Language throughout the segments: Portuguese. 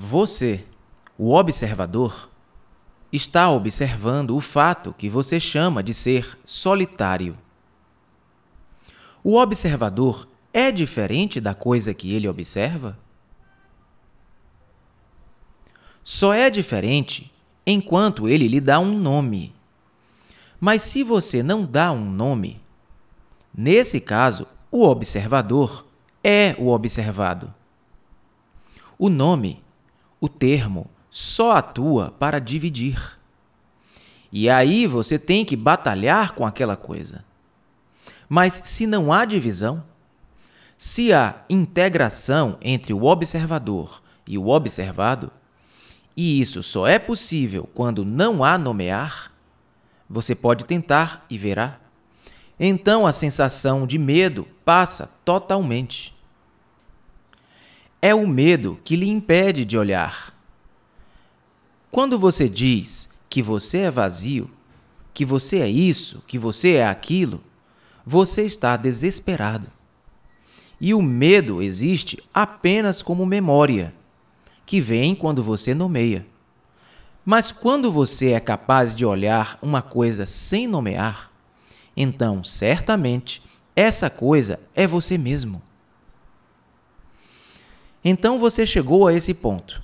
Você, o observador, está observando o fato que você chama de ser solitário. O observador é diferente da coisa que ele observa? Só é diferente enquanto ele lhe dá um nome. Mas se você não dá um nome, nesse caso, o observador é o observado. O nome o termo só atua para dividir. E aí você tem que batalhar com aquela coisa. Mas se não há divisão, se há integração entre o observador e o observado, e isso só é possível quando não há nomear, você pode tentar e verá. Então a sensação de medo passa totalmente. É o medo que lhe impede de olhar. Quando você diz que você é vazio, que você é isso, que você é aquilo, você está desesperado. E o medo existe apenas como memória, que vem quando você nomeia. Mas quando você é capaz de olhar uma coisa sem nomear, então certamente essa coisa é você mesmo. Então você chegou a esse ponto.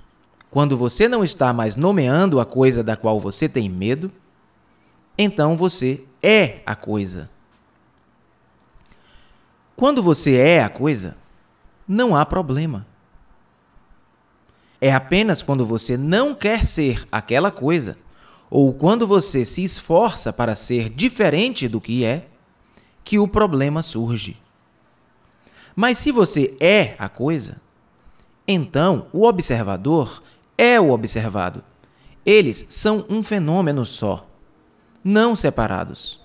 Quando você não está mais nomeando a coisa da qual você tem medo, então você é a coisa. Quando você é a coisa, não há problema. É apenas quando você não quer ser aquela coisa, ou quando você se esforça para ser diferente do que é, que o problema surge. Mas se você é a coisa, então, o observador é o observado. Eles são um fenômeno só, não separados.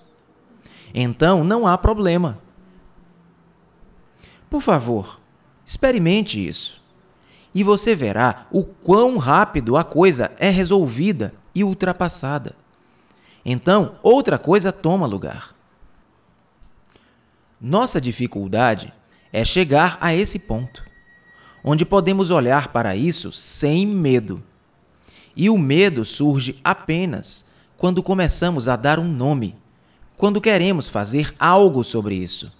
Então, não há problema. Por favor, experimente isso. E você verá o quão rápido a coisa é resolvida e ultrapassada. Então, outra coisa toma lugar. Nossa dificuldade é chegar a esse ponto onde podemos olhar para isso sem medo. E o medo surge apenas quando começamos a dar um nome, quando queremos fazer algo sobre isso.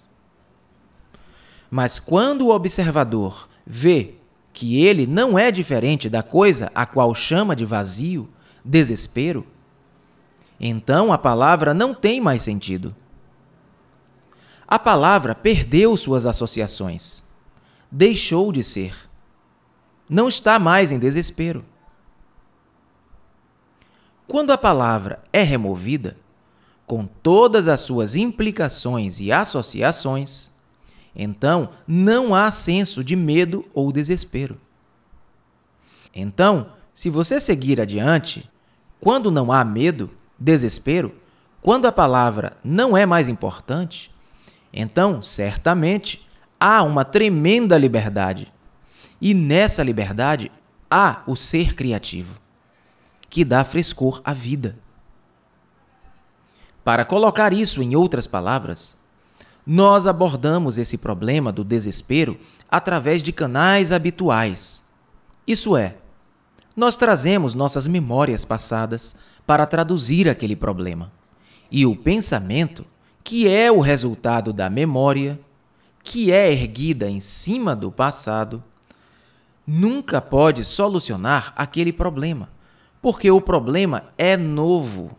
Mas quando o observador vê que ele não é diferente da coisa a qual chama de vazio, desespero, então a palavra não tem mais sentido. A palavra perdeu suas associações deixou de ser. Não está mais em desespero. Quando a palavra é removida, com todas as suas implicações e associações, então não há senso de medo ou desespero. Então, se você seguir adiante, quando não há medo, desespero, quando a palavra não é mais importante, então certamente há uma tremenda liberdade. E nessa liberdade há o ser criativo, que dá frescor à vida. Para colocar isso em outras palavras, nós abordamos esse problema do desespero através de canais habituais. Isso é, nós trazemos nossas memórias passadas para traduzir aquele problema. E o pensamento, que é o resultado da memória, que é erguida em cima do passado, nunca pode solucionar aquele problema, porque o problema é novo.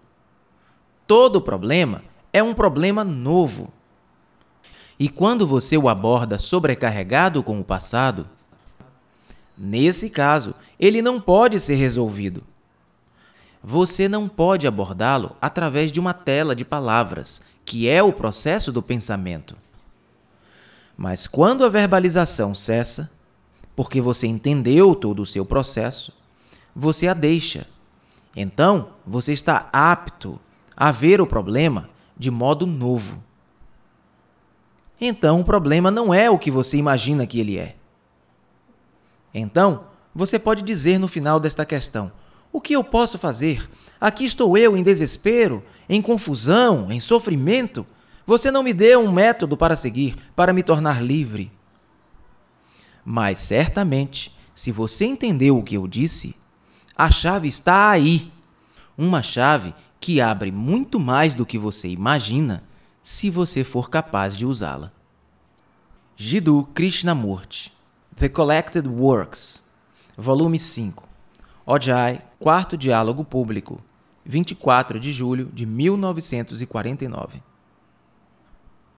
Todo problema é um problema novo. E quando você o aborda sobrecarregado com o passado, nesse caso, ele não pode ser resolvido. Você não pode abordá-lo através de uma tela de palavras, que é o processo do pensamento. Mas quando a verbalização cessa, porque você entendeu todo o seu processo, você a deixa. Então, você está apto a ver o problema de modo novo. Então, o problema não é o que você imagina que ele é. Então, você pode dizer no final desta questão: O que eu posso fazer? Aqui estou eu em desespero, em confusão, em sofrimento você não me deu um método para seguir, para me tornar livre. Mas certamente Se você entendeu o que eu disse, a chave está aí. Uma chave que abre muito mais do que você imagina se você for capaz de usá-la. Jiddu Krishnamurti The Collected Works Volume 5 Ojai, Quarto Diálogo Público 24 de julho de 1949